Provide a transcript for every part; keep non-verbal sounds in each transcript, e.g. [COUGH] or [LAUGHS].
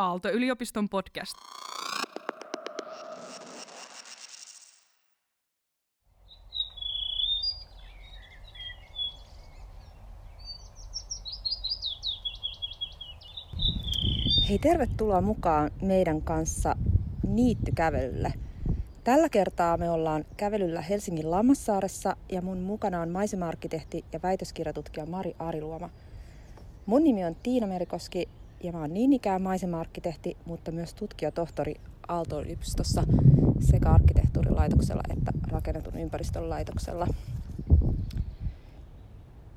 Aalto-yliopiston podcast. Hei, tervetuloa mukaan meidän kanssa niittykävelylle. Tällä kertaa me ollaan kävelyllä Helsingin Lammassaaressa ja mun mukana on maisema-arkkitehti ja väitöskirjatutkija Mari Ariluoma. Mun nimi on Tiina Merikoski ja mä oon niin ikään maisema-arkkitehti, mutta myös tutkijatohtori Aalto-yliopistossa sekä arkkitehtuurilaitoksella että rakennetun ympäristön laitoksella.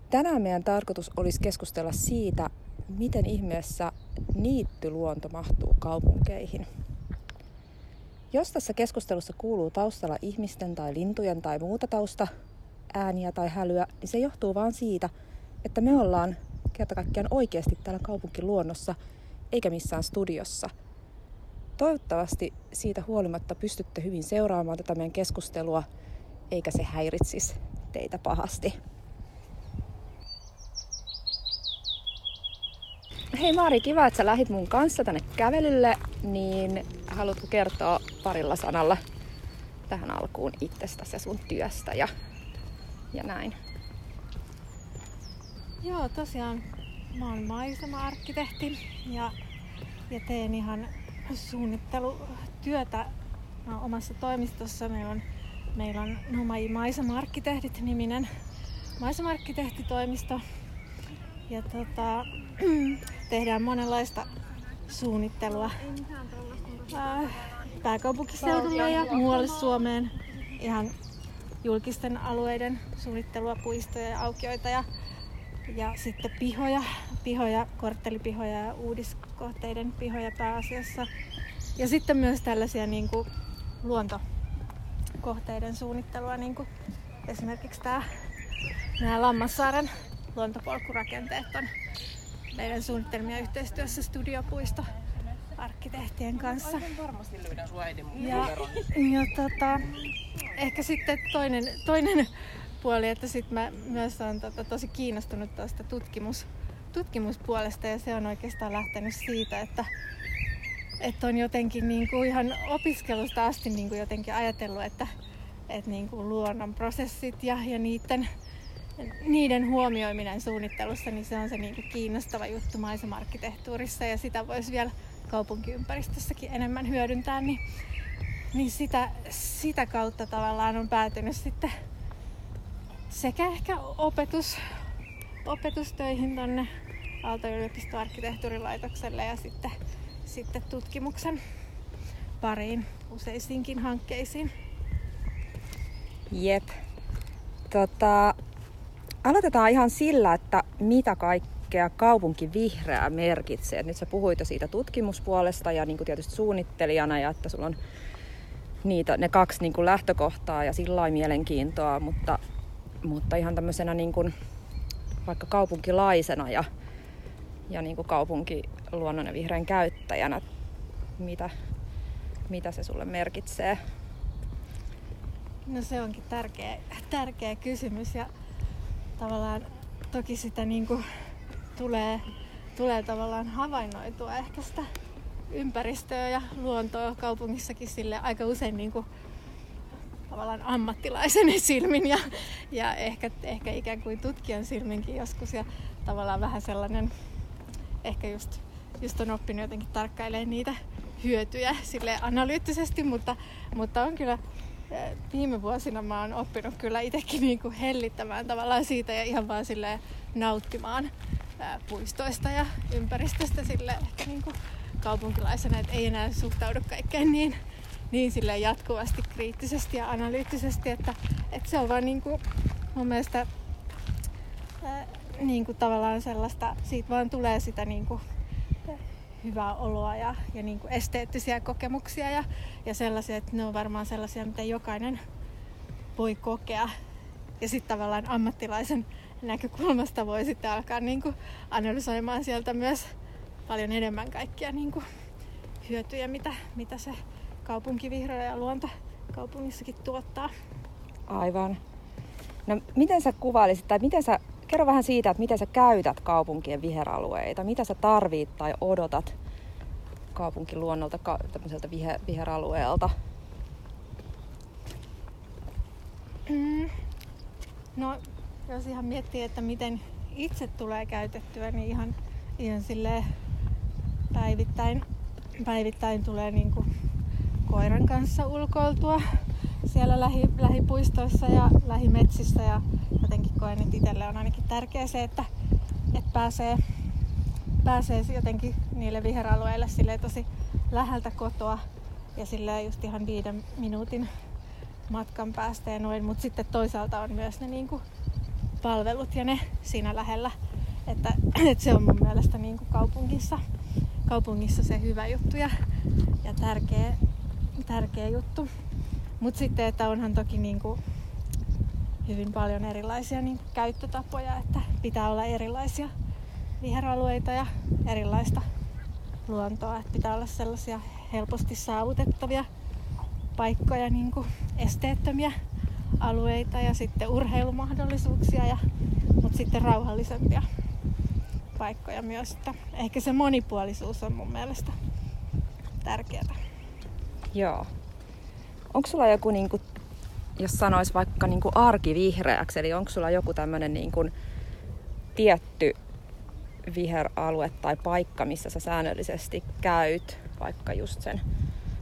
Tänään meidän tarkoitus olisi keskustella siitä, miten ihmeessä niittyluonto mahtuu kaupunkeihin. Jos tässä keskustelussa kuuluu taustalla ihmisten tai lintujen tai muuta tausta, ääniä tai hälyä, niin se johtuu vain siitä, että me ollaan kerta kaikkiaan oikeasti täällä kaupunkiluonnossa, eikä missään studiossa. Toivottavasti siitä huolimatta pystytte hyvin seuraamaan tätä meidän keskustelua, eikä se häiritsisi teitä pahasti. Hei Mari, kiva, että sä lähit mun kanssa tänne kävelylle, niin haluatko kertoa parilla sanalla tähän alkuun itsestäsi ja sun työstä ja, ja näin? Joo, tosiaan mä oon maisema-arkkitehti ja, ja teen ihan suunnittelutyötä mä omassa toimistossa. Meillä on, meillä on Nomai Maisema-arkkitehdit niminen maisema-arkkitehtitoimisto. Ja tota, [CLEARS THROAT] tehdään monenlaista suunnittelua pääkaupunkiseudulle ja muualle Suomeen. Ihan julkisten alueiden suunnittelua, puistoja ja aukioita ja, ja sitten pihoja, pihoja, korttelipihoja ja uudiskohteiden pihoja pääasiassa. Ja sitten myös tällaisia niin kuin luontokohteiden suunnittelua, niin kuin esimerkiksi tämä, nämä Lammassaaren luontopolkurakenteet on meidän suunnitelmia yhteistyössä Studiopuisto arkkitehtien kanssa. Ja, ja tota, ehkä sitten toinen, toinen puoli, että sit mä myös olen tota, tosi kiinnostunut tuosta tutkimus, tutkimuspuolesta ja se on oikeastaan lähtenyt siitä, että, että on jotenkin niin kuin ihan opiskelusta asti niin kuin jotenkin ajatellut, että, että niin kuin luonnon prosessit ja, ja niiden niiden huomioiminen suunnittelussa, niin se on se niin kuin kiinnostava juttu maisemarkkitehtuurissa ja sitä voisi vielä kaupunkiympäristössäkin enemmän hyödyntää, niin, niin sitä, sitä kautta tavallaan on päätynyt sitten sekä ehkä opetus, opetustöihin tonne Aalto-yliopiston arkkitehtuurilaitokselle ja sitten, sitten tutkimuksen pariin useisiinkin hankkeisiin. Jep. Tota, Aloitetaan ihan sillä, että mitä kaikkea kaupunki vihreä merkitsee. nyt sä puhuit jo siitä tutkimuspuolesta ja niin tietysti suunnittelijana ja että sulla on niitä, ne kaksi niin kuin lähtökohtaa ja sillä mielenkiintoa, mutta, mutta ihan tämmöisenä niin kuin, vaikka kaupunkilaisena ja, ja niin kuin kaupunkiluonnon ja vihreän käyttäjänä, mitä, mitä se sulle merkitsee? No se onkin tärkeä, tärkeä kysymys ja tavallaan toki sitä niin kuin tulee, tulee tavallaan havainnoitua ehkä sitä ympäristöä ja luontoa kaupungissakin sille aika usein niin kuin tavallaan ammattilaisen silmin ja, ja ehkä, ehkä ikään kuin tutkijan silminkin joskus. Ja tavallaan vähän sellainen ehkä just, just on oppinut jotenkin tarkkailemaan niitä hyötyjä sille analyyttisesti, mutta, mutta on kyllä viime vuosina mä oon oppinut kyllä itsekin niinku hellittämään tavallaan siitä ja ihan vaan sille nauttimaan ää, puistoista ja ympäristöstä sille ehkä niinku kaupunkilaisena, että ei enää suhtaudu kaikkeen niin, niin sille jatkuvasti kriittisesti ja analyyttisesti, että, että se on vaan niinku mun mielestä ää, niinku tavallaan sellaista, siitä vaan tulee sitä niinku hyvää oloa ja, ja niin kuin esteettisiä kokemuksia ja, ja sellaisia, että ne on varmaan sellaisia, mitä jokainen voi kokea. Ja sitten tavallaan ammattilaisen näkökulmasta voi sitten alkaa niin kuin analysoimaan sieltä myös paljon enemmän kaikkia niin kuin hyötyjä, mitä, mitä se kaupunkivihreä ja luonto kaupungissakin tuottaa. Aivan. No miten sä kuvailisit, tai miten sä Kerro vähän siitä, että miten sä käytät kaupunkien viheralueita, mitä sä tarvit tai odotat kaupunkiluonnolta, ka- tämmöiseltä viher, viheralueelta? Mm. No, jos ihan miettii, että miten itse tulee käytettyä, niin ihan, ihan silleen päivittäin, päivittäin tulee niin kuin koiran kanssa ulkoiltua siellä lähi, lähipuistoissa ja lähimetsissä. Ja jotenkin koen, että itselle on ainakin tärkeää se, että, että pääsee, pääsee jotenkin niille viheralueille sille tosi läheltä kotoa ja sille just ihan viiden minuutin matkan päästä ja noin, mutta sitten toisaalta on myös ne niin kuin palvelut ja ne siinä lähellä, että, [CLEARS THROAT] että se on mun mielestä niin kuin kaupungissa, kaupungissa se hyvä juttu ja, ja tärkeä, tärkeä juttu. Mutta sitten, että onhan toki niin kuin hyvin paljon erilaisia niin kuin käyttötapoja, että pitää olla erilaisia viheralueita ja erilaista luontoa, että pitää olla sellaisia helposti saavutettavia paikkoja, niin kuin esteettömiä alueita ja sitten urheilumahdollisuuksia, ja, mutta sitten rauhallisempia paikkoja myös. Että ehkä se monipuolisuus on mun mielestä tärkeää. Joo. Onko sulla joku, niin kuin, jos sanois vaikka niin kuin arkivihreäksi, eli onko sulla joku tämmöinen niin kuin tietty viheralue tai paikka, missä sä säännöllisesti käyt, vaikka just sen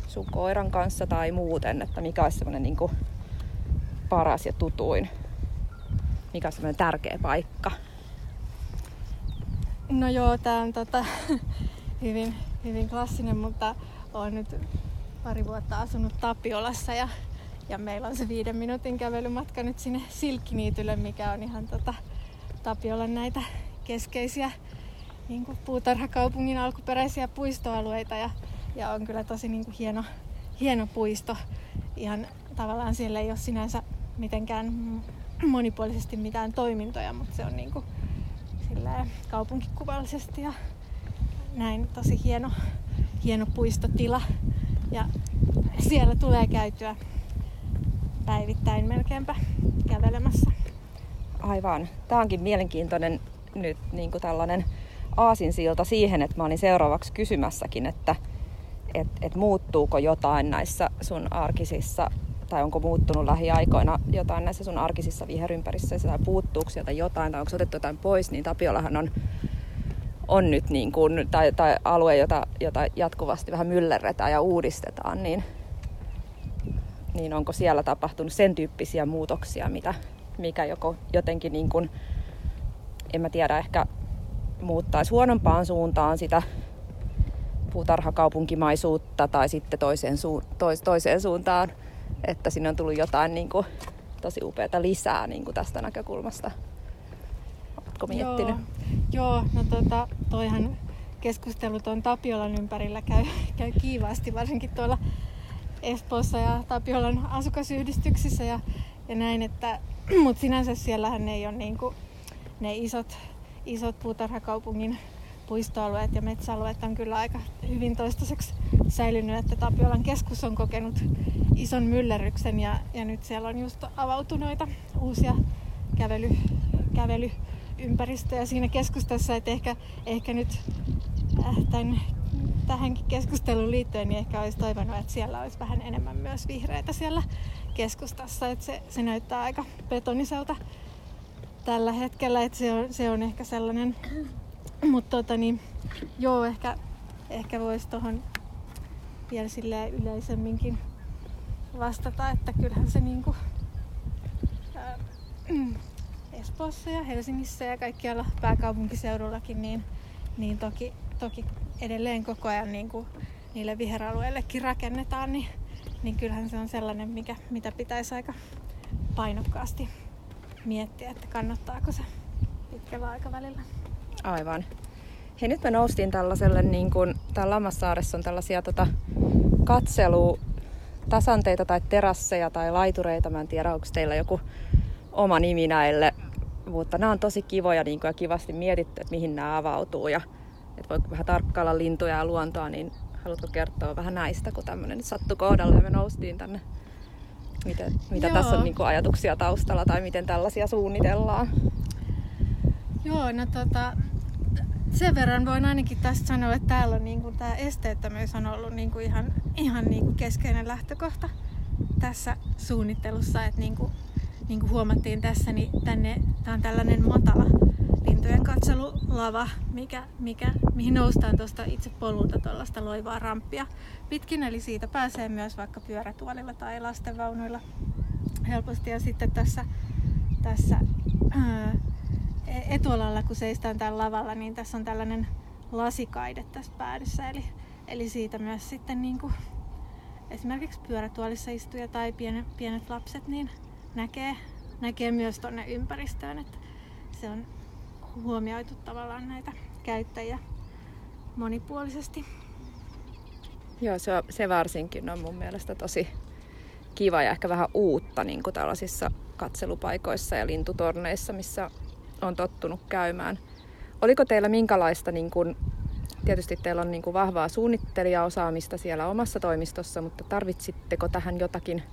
sun koiran kanssa tai muuten, että mikä olisi semmoinen niin kuin paras ja tutuin, mikä on semmoinen tärkeä paikka? No joo, tää on tota, [LAUGHS] hyvin, hyvin klassinen, mutta olen nyt pari vuotta asunut Tapiolassa ja, ja meillä on se viiden minuutin kävelymatka nyt sinne Silkkiniitylle, mikä on ihan tota, Tapiolan näitä keskeisiä niin kuin puutarhakaupungin alkuperäisiä puistoalueita ja, ja on kyllä tosi niin kuin hieno, hieno puisto. Ihan tavallaan siellä ei ole sinänsä mitenkään monipuolisesti mitään toimintoja, mutta se on niin kuin kaupunkikuvallisesti ja näin tosi hieno, hieno puistotila. Ja siellä tulee käytyä päivittäin melkeinpä kävelemässä. Aivan. Tämä onkin mielenkiintoinen nyt niin kuin tällainen aasinsilta siihen, että mä olin seuraavaksi kysymässäkin, että et, et muuttuuko jotain näissä sun arkisissa tai onko muuttunut lähiaikoina jotain näissä sun arkisissa viherympäristöissä tai puuttuuko sieltä jotain tai onko otettu jotain pois, niin Tapiolahan on, on nyt niin kuin, tai, tai alue, jota, jota jatkuvasti vähän myllerretään ja uudistetaan, niin, niin onko siellä tapahtunut sen tyyppisiä muutoksia, mitä, mikä joko jotenkin niin kuin, en mä tiedä, ehkä muuttaisi huonompaan suuntaan sitä puutarhakaupunkimaisuutta tai sitten toiseen, su- tois- toiseen suuntaan, että sinne on tullut jotain niin kuin, tosi upeata lisää niin kuin tästä näkökulmasta. Oletko miettinyt? Joo, Joo no tota, toihan keskustelut on Tapiolan ympärillä käy, käy kiivaasti, varsinkin tuolla Espoossa ja Tapiolan asukasyhdistyksissä ja, ja näin, että, [CLEARS THROAT] mutta sinänsä siellähän ei ole niin ne isot isot puutarhakaupungin puistoalueet ja metsäalueet on kyllä aika hyvin toistaiseksi säilynyt, että Tapiolan keskus on kokenut ison myllerryksen ja, ja nyt siellä on just avautuneita uusia kävely, kävelyympäristöjä siinä keskustassa, että ehkä, ehkä nyt äh, tämän, tähänkin keskusteluun liittyen niin ehkä olisi toivonut, että siellä olisi vähän enemmän myös vihreitä siellä keskustassa, että se, se näyttää aika betoniselta tällä hetkellä, että se on, se on ehkä sellainen, mutta tota niin, joo, ehkä, ehkä voisi tuohon vielä silleen yleisemminkin vastata, että kyllähän se niinku, ää, Espoossa ja Helsingissä ja kaikkialla pääkaupunkiseudullakin, niin, niin toki, toki edelleen koko ajan niin kuin niille viheralueillekin rakennetaan, niin, niin kyllähän se on sellainen, mikä, mitä pitäisi aika painokkaasti miettiä, että kannattaako se pitkällä aikavälillä. Aivan. Hei, nyt me noustiin tällaiselle, niin kuin, täällä Lammassaaressa on tällaisia tota, katselu tasanteita tai terasseja tai laitureita. Mä en tiedä, onko teillä joku oma nimi näille, mutta nämä on tosi kivoja niin kuin, ja kivasti mietitty, että mihin nämä avautuu ja että voi vähän tarkkailla lintuja ja luontoa, niin haluatko kertoa vähän näistä, kun tämmöinen nyt sattui kohdalle ja me noustiin tänne Miten, mitä Joo. tässä on niin kuin ajatuksia taustalla tai miten tällaisia suunnitellaan? Joo, no tota, sen verran voin ainakin tästä sanoa, että täällä on niin kuin, tämä esteettömyys on ollut niin kuin ihan, ihan niin kuin keskeinen lähtökohta tässä suunnittelussa. Että niin kuin, niin kuin huomattiin tässä, niin tänne, tämä on tällainen matala lintujen katselulava, mikä, mikä, mihin noustaan tuosta itse polulta tuollaista loivaa ramppia pitkin. Eli siitä pääsee myös vaikka pyörätuolilla tai lastenvaunuilla helposti. Ja sitten tässä, tässä ää, etualalla, kun seistään tällä lavalla, niin tässä on tällainen lasikaide tässä päädyssä. Eli, eli siitä myös sitten niin kuin esimerkiksi pyörätuolissa istuja tai pienet, pienet lapset niin näkee, näkee myös tuonne ympäristöön, että se on huomioitu tavallaan näitä käyttäjiä monipuolisesti. Joo, se, se varsinkin on mun mielestä tosi kiva ja ehkä vähän uutta niin kuin tällaisissa katselupaikoissa ja lintutorneissa, missä on tottunut käymään. Oliko teillä minkälaista, niin kuin, tietysti teillä on niin kuin vahvaa suunnittelijaosaamista siellä omassa toimistossa, mutta tarvitsitteko tähän jotakin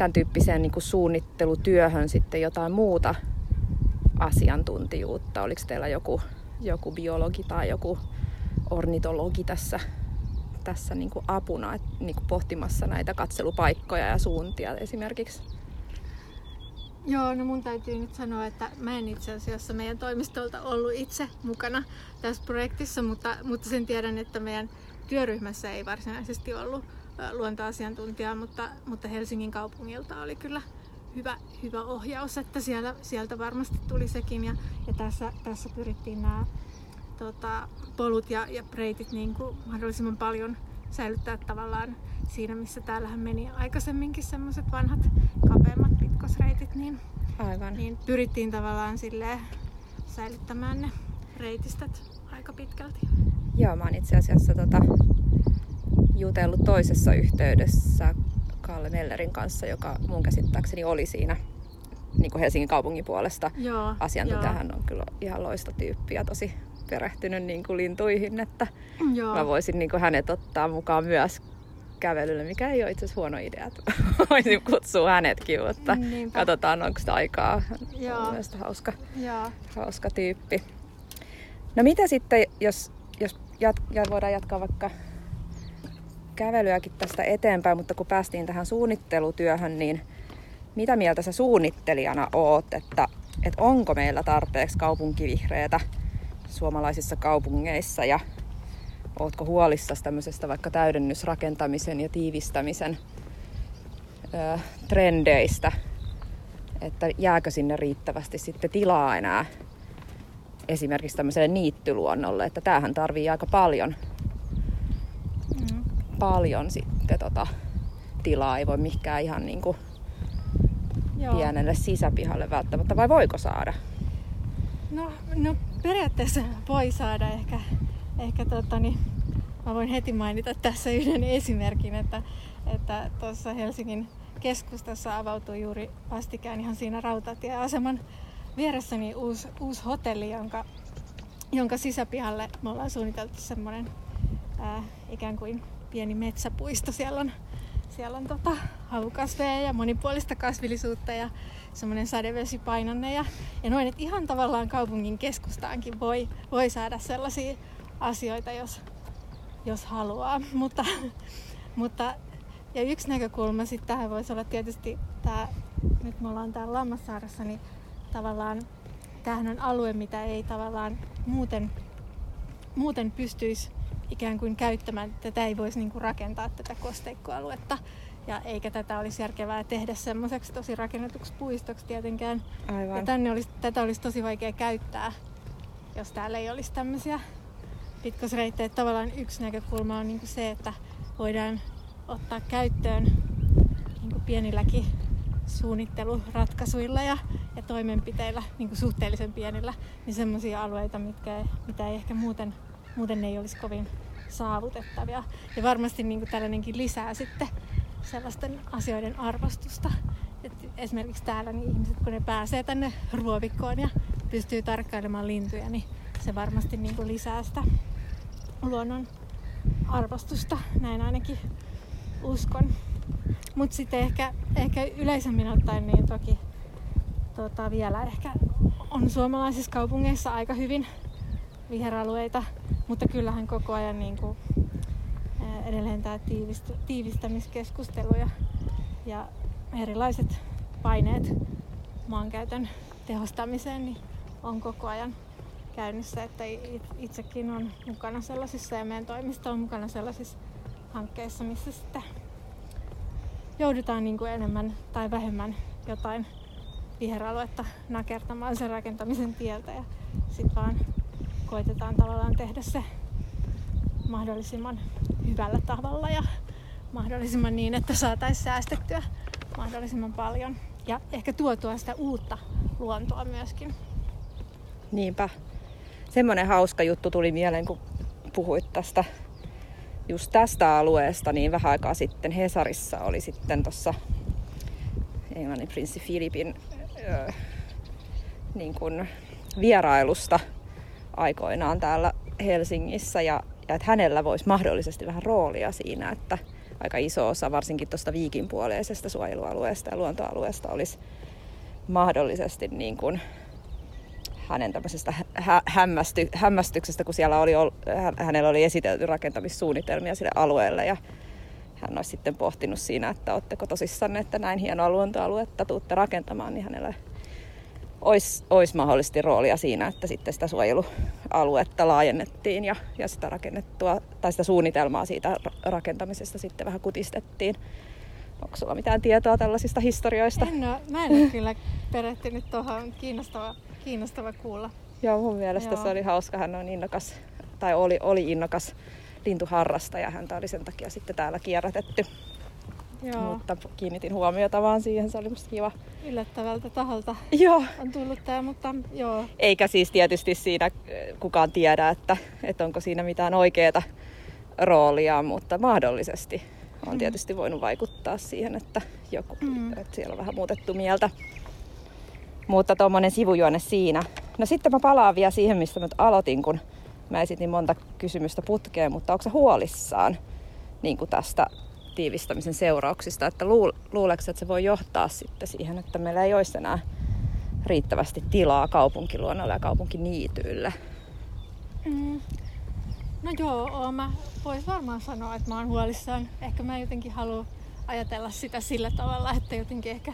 tämän tyyppiseen niin kuin suunnittelutyöhön sitten jotain muuta asiantuntijuutta? Oliko teillä joku, joku biologi tai joku ornitologi tässä, tässä niin kuin apuna niin kuin pohtimassa näitä katselupaikkoja ja suuntia esimerkiksi? Joo, no mun täytyy nyt sanoa, että mä en itse asiassa meidän toimistolta ollut itse mukana tässä projektissa, mutta, mutta sen tiedän, että meidän työryhmässä ei varsinaisesti ollut luontoasiantuntijaa, mutta, mutta Helsingin kaupungilta oli kyllä hyvä, hyvä ohjaus, että siellä, sieltä varmasti tuli sekin. Ja, ja tässä, tässä pyrittiin nämä tota, polut ja, ja reitit niin kuin mahdollisimman paljon säilyttää tavallaan siinä, missä täällähän meni aikaisemminkin semmoiset vanhat kapeammat pitkosreitit, niin, Aivan. niin pyrittiin tavallaan silleen säilyttämään ne reitistöt aika pitkälti. Joo, mä oon itse asiassa tota, jutellut toisessa yhteydessä Kalle Mellerin kanssa, joka mun käsittääkseni oli siinä niin kuin Helsingin kaupungin puolesta Joo, asiantuntija. joo. Hän on kyllä ihan loistotyyppi ja tosi perehtynyt niin kuin lintuihin, että Joo. mä voisin niin kuin hänet ottaa mukaan myös kävelylle, mikä ei ole itse asiassa huono idea. Että [LAUGHS] voisin kutsua hänetkin, mutta Niinpä. katsotaan onko sitä aikaa. Hän Joo. on myös hauska, Joo. hauska tyyppi. No mitä sitten, jos, jos jat, ja voidaan jatkaa vaikka kävelyäkin tästä eteenpäin, mutta kun päästiin tähän suunnittelutyöhön, niin mitä mieltä sä suunnittelijana oot, että, että onko meillä tarpeeksi kaupunkivihreätä suomalaisissa kaupungeissa ja ootko huolissasi tämmöisestä vaikka täydennysrakentamisen ja tiivistämisen ö, trendeistä, että jääkö sinne riittävästi sitten tilaa enää esimerkiksi tämmöiselle niittyluonnolle, että tämähän tarvii aika paljon. Paljon sitten tota, tilaa, ei voi mihinkään ihan niin kuin Joo. pienelle sisäpihalle välttämättä, vai voiko saada? No, no periaatteessa voi saada ehkä, ehkä tota, niin, mä voin heti mainita tässä yhden esimerkin, että että tuossa Helsingin keskustassa avautui juuri vastikään ihan siinä rautatieaseman vieressäni uusi, uusi hotelli, jonka, jonka sisäpihalle me ollaan suunniteltu semmoinen ää, ikään kuin pieni metsäpuisto. Siellä on, siellä on tota, havukasveja ja monipuolista kasvillisuutta ja semmoinen sadevesipainonne ja, ja noin, että ihan tavallaan kaupungin keskustaankin voi, voi saada sellaisia asioita, jos, jos haluaa. Mutta, mutta ja yksi näkökulma sitten tähän voisi olla tietysti tämä, nyt me ollaan täällä Lammassaaressa, niin tavallaan tämähän on alue, mitä ei tavallaan muuten, muuten pystyisi ikään kuin käyttämään. Tätä ei voisi niinku rakentaa tätä kosteikkoaluetta. Ja eikä tätä olisi järkevää tehdä semmoiseksi tosi rakennetuksi puistoksi tietenkään. Ja Aivan. tänne olisi, tätä olisi tosi vaikea käyttää, jos täällä ei olisi tämmöisiä pitkosreittejä. Tavallaan yksi näkökulma on niinku se, voidaan ottaa käyttöön niinku pienilläkin suunnitteluratkaisuilla ja, ja toimenpiteillä, niinku suhteellisen pienillä, niin semmoisia alueita, mitkä, mitä ei ehkä muuten, muuten ei olisi kovin saavutettavia. Ja varmasti niinku tällainenkin lisää sitten sellaisten asioiden arvostusta. Et esimerkiksi täällä niin ihmiset, kun ne pääsee tänne ruovikkoon ja pystyy tarkkailemaan lintuja, niin se varmasti niin kuin lisää sitä luonnon arvostusta. Näin ainakin uskon. Mutta sitten ehkä, ehkä yleisemmin ottaen, niin toki tota, vielä ehkä on suomalaisissa kaupungeissa aika hyvin viheralueita, mutta kyllähän koko ajan niin kuin, edelleen tämä tiivistämiskeskustelu ja, ja erilaiset paineet maankäytön tehostamiseen niin on koko ajan käynnissä, että itsekin on mukana sellaisissa ja meidän toimisto on mukana sellaisissa hankkeissa, missä sitten joudutaan niin kuin enemmän tai vähemmän jotain viheraluetta nakertamaan sen rakentamisen tieltä ja sitten vaan koitetaan tavallaan tehdä se mahdollisimman hyvällä tavalla ja mahdollisimman niin, että saataisiin säästettyä mahdollisimman paljon ja ehkä tuotua sitä uutta luontoa myöskin. Niinpä. Semmoinen hauska juttu tuli mieleen, kun puhuit tästä just tästä alueesta, niin vähän aikaa sitten Hesarissa oli sitten tuossa Englannin prinssi Filipin ö, niin vierailusta aikoinaan täällä Helsingissä ja, ja että hänellä voisi mahdollisesti vähän roolia siinä, että aika iso osa varsinkin tuosta viikinpuoleisesta suojelualueesta ja luontoalueesta olisi mahdollisesti niin kuin hänen tämmöisestä hä- hämmästy- hämmästyksestä, kun siellä oli, hänellä oli esitelty rakentamissuunnitelmia sille alueelle ja hän olisi sitten pohtinut siinä, että oletteko tosissanne, että näin hienoa luontoaluetta tuutte rakentamaan, niin hänellä olisi, olisi mahdollisesti roolia siinä, että sitten sitä suojelualuetta laajennettiin ja, ja sitä rakennettua, tai sitä suunnitelmaa siitä rakentamisesta sitten vähän kutistettiin. Onko sulla mitään tietoa tällaisista historioista? En ole, mä en ole kyllä perehtynyt tuohon. Kiinnostava, kiinnostava kuulla. Joo, mun mielestä Joo. se oli hauska. Hän on innokas, tai oli, oli innokas lintuharrastaja. Häntä oli sen takia sitten täällä kierrätetty. Joo. Mutta kiinnitin huomiota vaan siihen, se oli musta kiva. Yllättävältä taholta joo. on tullut tämä, mutta joo. Eikä siis tietysti siinä äh, kukaan tiedä, että, että onko siinä mitään oikeaa roolia, mutta mahdollisesti on mm. tietysti voinut vaikuttaa siihen, että, joku, mm. että siellä on vähän muutettu mieltä. Mutta tuommoinen sivujuone siinä. No sitten mä palaan vielä siihen, mistä mä aloitin, kun mä esitin monta kysymystä putkeen, mutta onko se huolissaan niin kuin tästä tiivistämisen seurauksista, että luuleeko, että se voi johtaa sitten siihen, että meillä ei olisi enää riittävästi tilaa kaupunkiluonnolle ja kaupunkiniityille? Mm. No joo, mä vois varmaan sanoa, että mä oon huolissaan. Ehkä mä jotenkin haluan ajatella sitä sillä tavalla, että jotenkin ehkä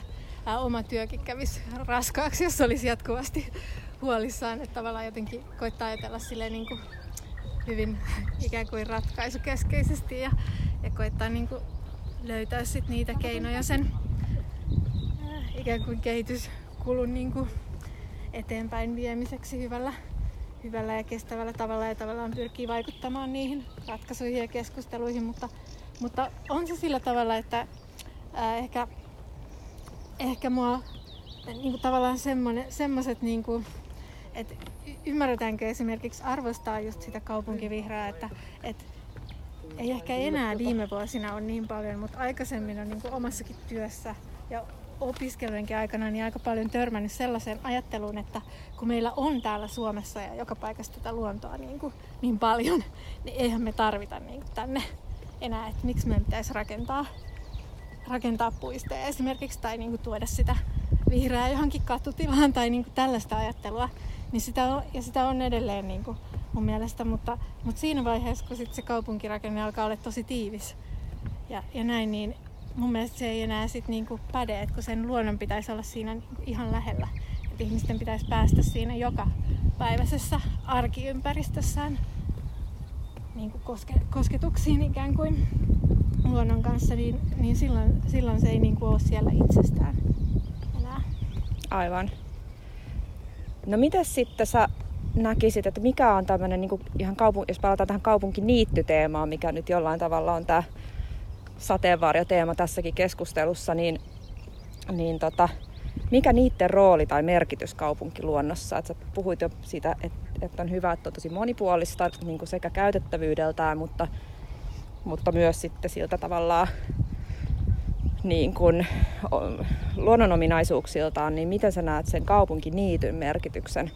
oma työkin kävisi raskaaksi, jos olisi jatkuvasti huolissaan. Että tavallaan jotenkin koittaa ajatella silleen niin kuin hyvin ikään kuin ratkaisukeskeisesti ja, ja koittaa niin kuin löytää sit niitä keinoja sen äh, ikään kuin kehityskulun niin kuin eteenpäin viemiseksi hyvällä, hyvällä ja kestävällä tavalla. Ja tavallaan pyrkii vaikuttamaan niihin ratkaisuihin ja keskusteluihin, mutta, mutta on se sillä tavalla, että ää, äh, ehkä, ehkä mua niin kuin tavallaan semmoiset, niin kuin, että ymmärretäänkö esimerkiksi arvostaa just sitä kaupunkivihreää, että, että ei ehkä enää viime vuosina ole niin paljon, mutta aikaisemmin on niin kuin omassakin työssä ja opiskelujenkin aikana niin aika paljon törmännyt sellaiseen ajatteluun, että kun meillä on täällä Suomessa ja joka paikassa tätä luontoa niin, kuin, niin paljon, niin eihän me tarvita niin kuin tänne enää, että miksi meidän pitäisi rakentaa, rakentaa puisteja esimerkiksi tai niin kuin tuoda sitä vihreää johonkin katutilaan tai niin kuin tällaista ajattelua. Niin sitä on, ja sitä on edelleen niin kuin mun mielestä, mutta, mutta siinä vaiheessa, kun sit se kaupunkirakenne alkaa olla tosi tiivis ja, ja näin, niin mun mielestä se ei enää sit niinku päde, että kun sen luonnon pitäisi olla siinä niinku ihan lähellä. Että ihmisten pitäisi päästä siinä joka päiväisessä arkiympäristössään niin kuin koske, kosketuksiin ikään kuin luonnon kanssa, niin, niin silloin, silloin se ei niin kuin ole siellä itsestään enää. Aivan. No miten sitten sä näkisit, että mikä on tämmöinen, niin ihan kaupun, jos palataan tähän kaupunkiniittyteemaan, mikä nyt jollain tavalla on tämä sateenvarjoteema tässäkin keskustelussa, niin, niin tota, mikä niiden rooli tai merkitys kaupunkiluonnossa? Että sä puhuit jo siitä, että, että on hyvä, että on tosi monipuolista niin sekä käytettävyydeltään, mutta, mutta myös sitten siltä tavallaan niin kuin, luonnonominaisuuksiltaan, niin miten sä näet sen kaupunkiniityn merkityksen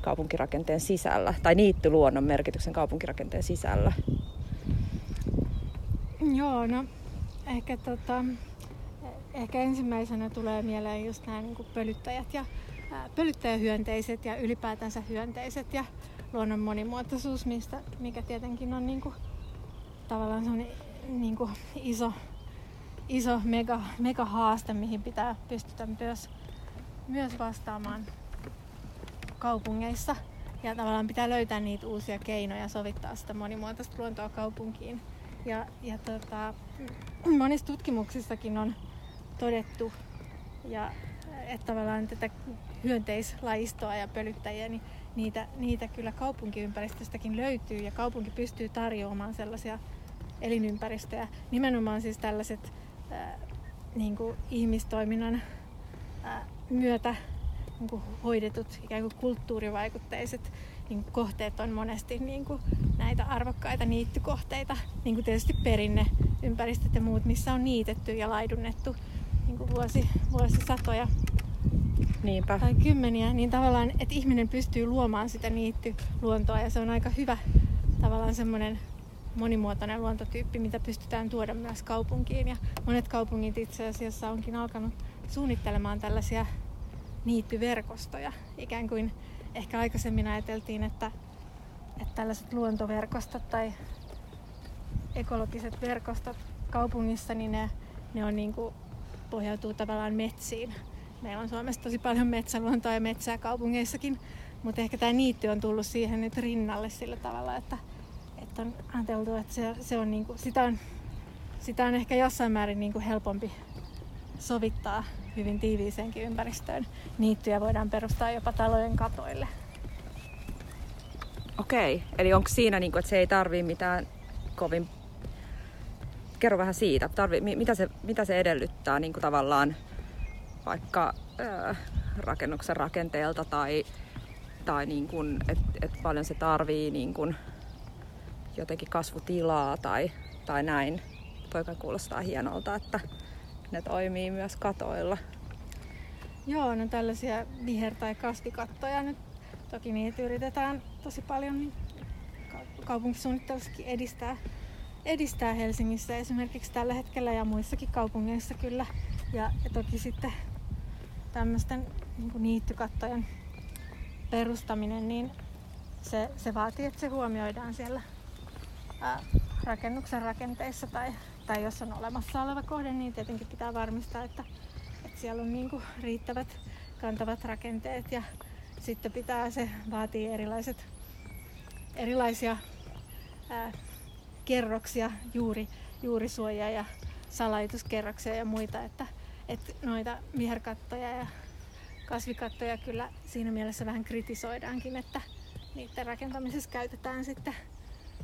kaupunkirakenteen sisällä, tai niittyluonnon merkityksen kaupunkirakenteen sisällä? Joo, no ehkä, tota, ehkä ensimmäisenä tulee mieleen just nämä niin pölyttäjät ja pölyttäjähyönteiset ja ylipäätänsä hyönteiset ja luonnon monimuotoisuus, mistä, mikä tietenkin on niin kuin, tavallaan semmoinen niin kuin iso, iso mega, mega haaste, mihin pitää pystytä myös, myös vastaamaan kaupungeissa. Ja tavallaan pitää löytää niitä uusia keinoja sovittaa sitä monimuotoista luontoa kaupunkiin. Ja, ja tota, monissa tutkimuksissakin on todettu, ja, että tavallaan tätä hyönteislajistoa ja pölyttäjiä, niin niitä, niitä kyllä kaupunkiympäristöstäkin löytyy ja kaupunki pystyy tarjoamaan sellaisia elinympäristöjä. Nimenomaan siis tällaiset ää, niin kuin ihmistoiminnan ää, myötä niin kuin hoidetut ikään kuin kulttuurivaikutteiset niin kuin kohteet on monesti niin kuin näitä arvokkaita niittykohteita, niin kuin tietysti perinneympäristöt ja muut, missä on niitetty ja laidunnettu niin kuin vuosi, vuosisatoja Niinpä. tai kymmeniä, niin tavallaan, että ihminen pystyy luomaan sitä niittyluontoa ja se on aika hyvä tavallaan semmoinen monimuotoinen luontotyyppi, mitä pystytään tuoda myös kaupunkiin. Ja monet kaupungit itse asiassa onkin alkanut suunnittelemaan tällaisia niittyverkostoja. Ikään kuin ehkä aikaisemmin ajateltiin, että, että tällaiset luontoverkostot tai ekologiset verkostot kaupungissa, niin ne, ne on niin kuin, pohjautuu tavallaan metsiin. Meillä on Suomessa tosi paljon metsäluontoa ja metsää kaupungeissakin, mutta ehkä tämä niitty on tullut siihen nyt rinnalle sillä tavalla, että, että on ajateltu, että se, se on niin kuin, sitä, on, sitä on ehkä jossain määrin niin kuin helpompi sovittaa hyvin tiiviiseenkin ympäristöön. Niittyjä voidaan perustaa jopa talojen katoille. Okei, eli onko siinä, niin kuin, että se ei tarvii mitään kovin... Kerro vähän siitä, tarvii, mitä, se, mitä se edellyttää niin kuin tavallaan vaikka äh, rakennuksen rakenteelta tai, tai niin kuin, että et paljon se tarvii niin kuin jotenkin kasvutilaa tai, tai näin. Toi kuulostaa hienolta, että ne toimii myös katoilla. Joo, no tällaisia viher- tai kasvikattoja nyt toki niitä yritetään tosi paljon niin kaupunkisuunnittelussakin edistää, edistää Helsingissä esimerkiksi tällä hetkellä ja muissakin kaupungeissa kyllä. Ja, ja toki sitten tämmöisten niin niittykattojen perustaminen, niin se, se vaatii, että se huomioidaan siellä ää, rakennuksen rakenteissa tai, tai jos on olemassa oleva kohde, niin tietenkin pitää varmistaa, että, että siellä on niin kuin riittävät kantavat rakenteet ja sitten pitää se vaatii erilaiset, erilaisia ää, kerroksia, juuri, juurisuojia ja salajituskerroksia ja muita, että, että noita viherkattoja ja kasvikattoja kyllä siinä mielessä vähän kritisoidaankin, että niiden rakentamisessa käytetään sitten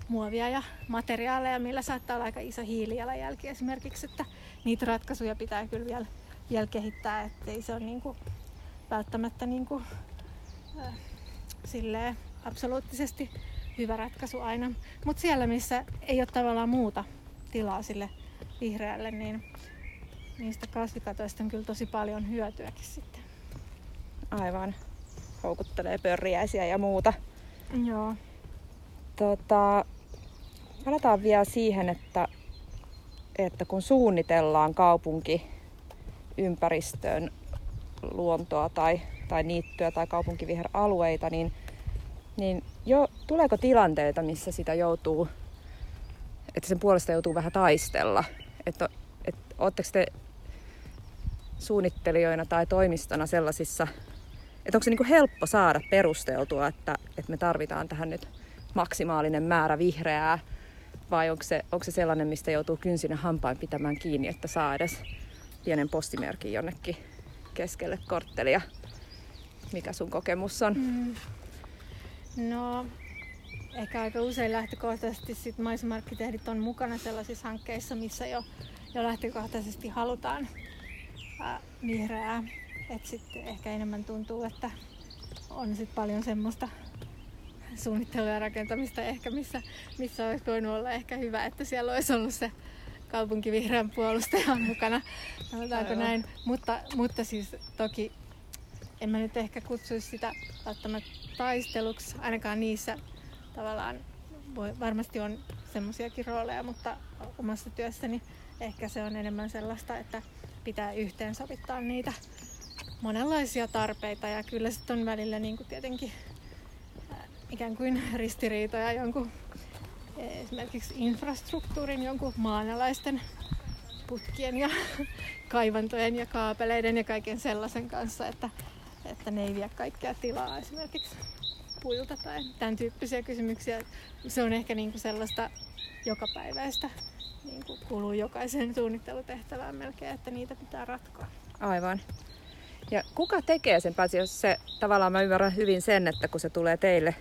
muovia ja materiaaleja, millä saattaa olla aika iso hiilijalanjälki esimerkiksi, että niitä ratkaisuja pitää kyllä vielä, vielä kehittää, ettei se ole niin kuin välttämättä niin kuin, äh, silleen absoluuttisesti hyvä ratkaisu aina. Mutta siellä, missä ei ole tavallaan muuta tilaa sille vihreälle, niin niistä kasvikatoista on kyllä tosi paljon hyötyäkin sitten. Aivan. Houkuttelee pörriäisiä ja muuta. Joo. Tota, palataan vielä siihen, että, että kun suunnitellaan kaupunki ympäristöön luontoa tai, tai niittyä tai kaupunkiviheralueita, niin, niin jo, tuleeko tilanteita, missä sitä joutuu, että sen puolesta joutuu vähän taistella? Että, että oletteko te suunnittelijoina tai toimistona sellaisissa, että onko se niin helppo saada perusteltua, että, että me tarvitaan tähän nyt maksimaalinen määrä vihreää, vai onko se, onko se sellainen, mistä joutuu kynsinen hampain pitämään kiinni, että saa edes pienen postimerkin jonnekin keskelle korttelia? Mikä sun kokemus on? Mm. No, ehkä aika usein lähtökohtaisesti sit maisemarkkitehdit on mukana sellaisissa hankkeissa, missä jo, jo lähtökohtaisesti halutaan ää, vihreää. Et sitten ehkä enemmän tuntuu, että on sit paljon semmoista suunnittelua ja rakentamista ehkä, missä, missä olisi voinut olla ehkä hyvä, että siellä olisi ollut se kaupunkivihreän puolustaja mukana, sanotaanko Aivan. näin. Mutta, mutta siis toki en mä nyt ehkä kutsuisi sitä välttämättä taisteluksi, ainakaan niissä tavallaan voi, varmasti on semmoisiakin rooleja, mutta omassa työssäni ehkä se on enemmän sellaista, että pitää yhteensovittaa niitä monenlaisia tarpeita ja kyllä sitten on välillä niin kuin tietenkin ikään kuin ristiriitoja jonkun esimerkiksi infrastruktuurin, jonkun maanalaisten putkien ja [LAUGHS] kaivantojen ja kaapeleiden ja kaiken sellaisen kanssa, että, että ne ei vie kaikkea tilaa esimerkiksi puilta tai tämän tyyppisiä kysymyksiä. Se on ehkä niin kuin sellaista jokapäiväistä, niin kuin kuuluu jokaiseen suunnittelutehtävään melkein, että niitä pitää ratkoa. Aivan. Ja kuka tekee sen pääsi, jos se tavallaan mä ymmärrän hyvin sen, että kun se tulee teille,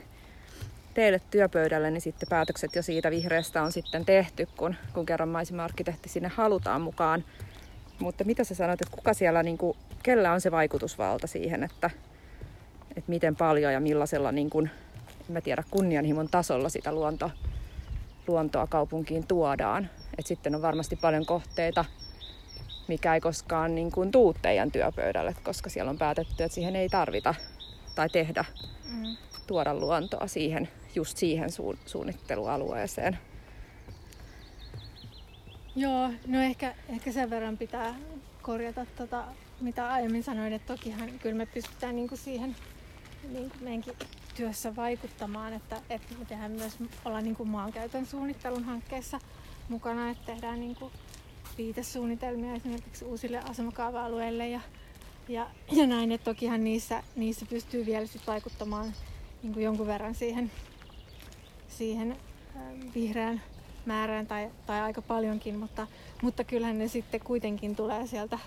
teille työpöydälle, niin sitten päätökset jo siitä vihreästä on sitten tehty, kun, kun kerran maisema-arkkitehti sinne halutaan mukaan. Mutta mitä sä sanoit, että kuka siellä, niin kuin, kellä on se vaikutusvalta siihen, että, että miten paljon ja millaisella, niin kuin, en mä tiedä, kunnianhimon tasolla sitä luonto, luontoa kaupunkiin tuodaan. Et sitten on varmasti paljon kohteita, mikä ei koskaan niin kuin tuu teidän työpöydälle, koska siellä on päätetty, että siihen ei tarvita tai tehdä, mm. Tuoda luontoa siihen, just siihen su- suunnittelualueeseen. Joo, no ehkä, ehkä sen verran pitää korjata tota, mitä aiemmin sanoin, että tokihan kyllä me pystytään niin kuin siihen niin meidänkin työssä vaikuttamaan, että, että me tehdään myös olla niin kuin maankäytön suunnittelun hankkeessa mukana, että tehdään niin kuin viitesuunnitelmia esimerkiksi uusille asemakaava-alueille ja, ja, ja näin, että tokihan niissä, niissä pystyy vielä sit vaikuttamaan niin kuin jonkun verran siihen, siihen vihreän määrään tai, tai aika paljonkin, mutta, mutta kyllähän ne sitten kuitenkin tulee sieltä